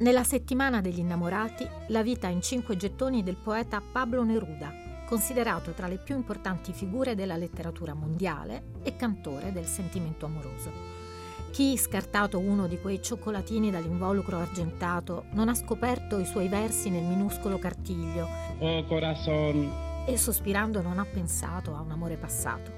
Nella settimana degli innamorati, la vita in cinque gettoni del poeta Pablo Neruda, considerato tra le più importanti figure della letteratura mondiale e cantore del sentimento amoroso. Chi, scartato uno di quei cioccolatini dall'involucro argentato, non ha scoperto i suoi versi nel minuscolo cartiglio Oh corazon. e sospirando non ha pensato a un amore passato.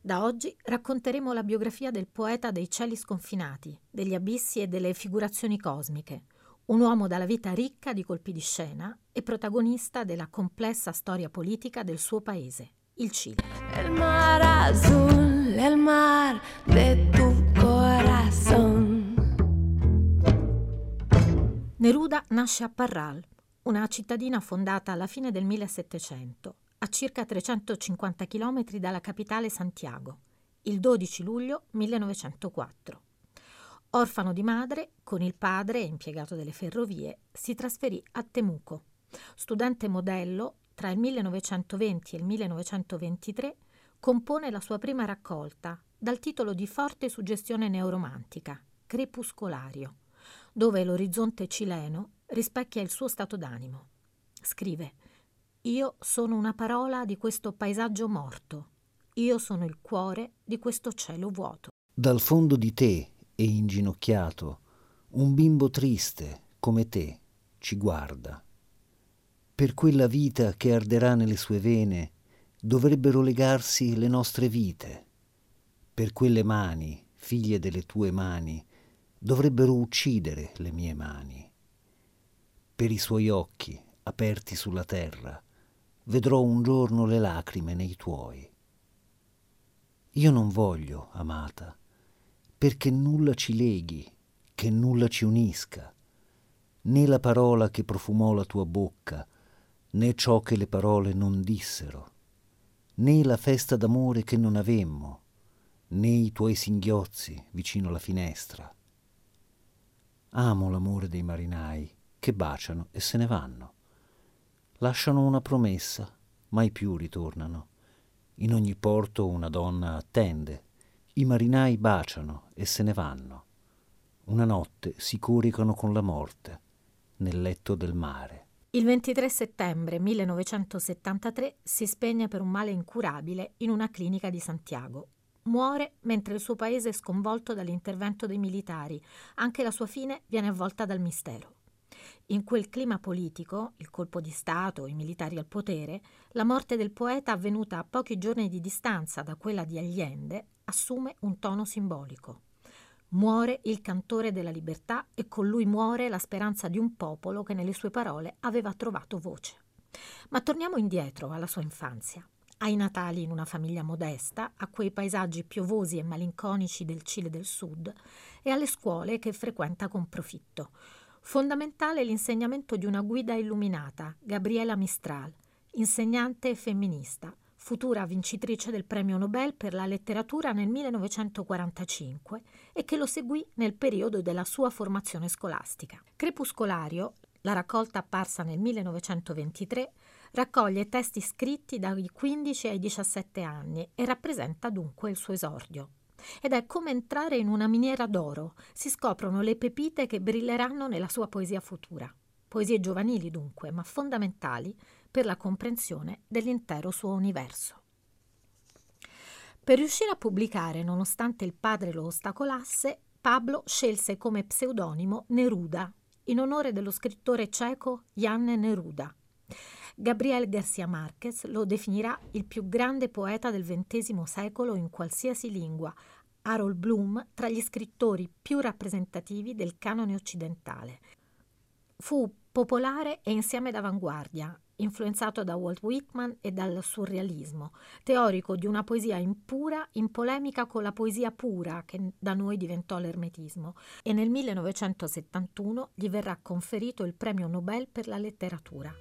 Da oggi racconteremo la biografia del poeta dei cieli sconfinati, degli abissi e delle figurazioni cosmiche, un uomo dalla vita ricca di colpi di scena e protagonista della complessa storia politica del suo paese, il Cile. El mar azul, el mar de tu corazón. Neruda nasce a Parral, una cittadina fondata alla fine del 1700, a circa 350 km dalla capitale Santiago, il 12 luglio 1904. Orfano di madre, con il padre, impiegato delle ferrovie, si trasferì a Temuco. Studente modello, tra il 1920 e il 1923 compone la sua prima raccolta, dal titolo di forte suggestione neoromantica, Crepuscolario, dove l'orizzonte cileno rispecchia il suo stato d'animo. Scrive Io sono una parola di questo paesaggio morto, io sono il cuore di questo cielo vuoto. Dal fondo di te e inginocchiato, un bimbo triste come te ci guarda. Per quella vita che arderà nelle sue vene dovrebbero legarsi le nostre vite. Per quelle mani, figlie delle tue mani, dovrebbero uccidere le mie mani. Per i suoi occhi, aperti sulla terra, vedrò un giorno le lacrime nei tuoi. Io non voglio, amata, perché nulla ci leghi, che nulla ci unisca, né la parola che profumò la tua bocca, né ciò che le parole non dissero, né la festa d'amore che non avemmo, né i tuoi singhiozzi vicino alla finestra. Amo l'amore dei marinai che baciano e se ne vanno. Lasciano una promessa, mai più ritornano. In ogni porto una donna attende. I marinai baciano e se ne vanno. Una notte si coricano con la morte nel letto del mare. Il 23 settembre 1973 si spegne per un male incurabile in una clinica di Santiago. Muore mentre il suo paese è sconvolto dall'intervento dei militari. Anche la sua fine viene avvolta dal mistero. In quel clima politico, il colpo di Stato, i militari al potere, la morte del poeta avvenuta a pochi giorni di distanza da quella di Allende assume un tono simbolico. Muore il cantore della libertà e con lui muore la speranza di un popolo che nelle sue parole aveva trovato voce. Ma torniamo indietro alla sua infanzia, ai Natali in una famiglia modesta, a quei paesaggi piovosi e malinconici del Cile del Sud e alle scuole che frequenta con profitto. Fondamentale l'insegnamento di una guida illuminata, Gabriela Mistral, insegnante e femminista, futura vincitrice del premio Nobel per la letteratura nel 1945 e che lo seguì nel periodo della sua formazione scolastica. Crepuscolario, la raccolta apparsa nel 1923, raccoglie testi scritti dai 15 ai 17 anni e rappresenta dunque il suo esordio. Ed è come entrare in una miniera d'oro, si scoprono le pepite che brilleranno nella sua poesia futura. Poesie giovanili dunque, ma fondamentali per la comprensione dell'intero suo universo. Per riuscire a pubblicare, nonostante il padre lo ostacolasse, Pablo scelse come pseudonimo Neruda, in onore dello scrittore ceco Jan Neruda. Gabriel García Márquez lo definirà il più grande poeta del XX secolo in qualsiasi lingua, Harold Bloom tra gli scrittori più rappresentativi del canone occidentale. Fu popolare e insieme d'avanguardia, influenzato da Walt Whitman e dal surrealismo, teorico di una poesia impura in polemica con la poesia pura che da noi diventò l'ermetismo e nel 1971 gli verrà conferito il premio Nobel per la letteratura.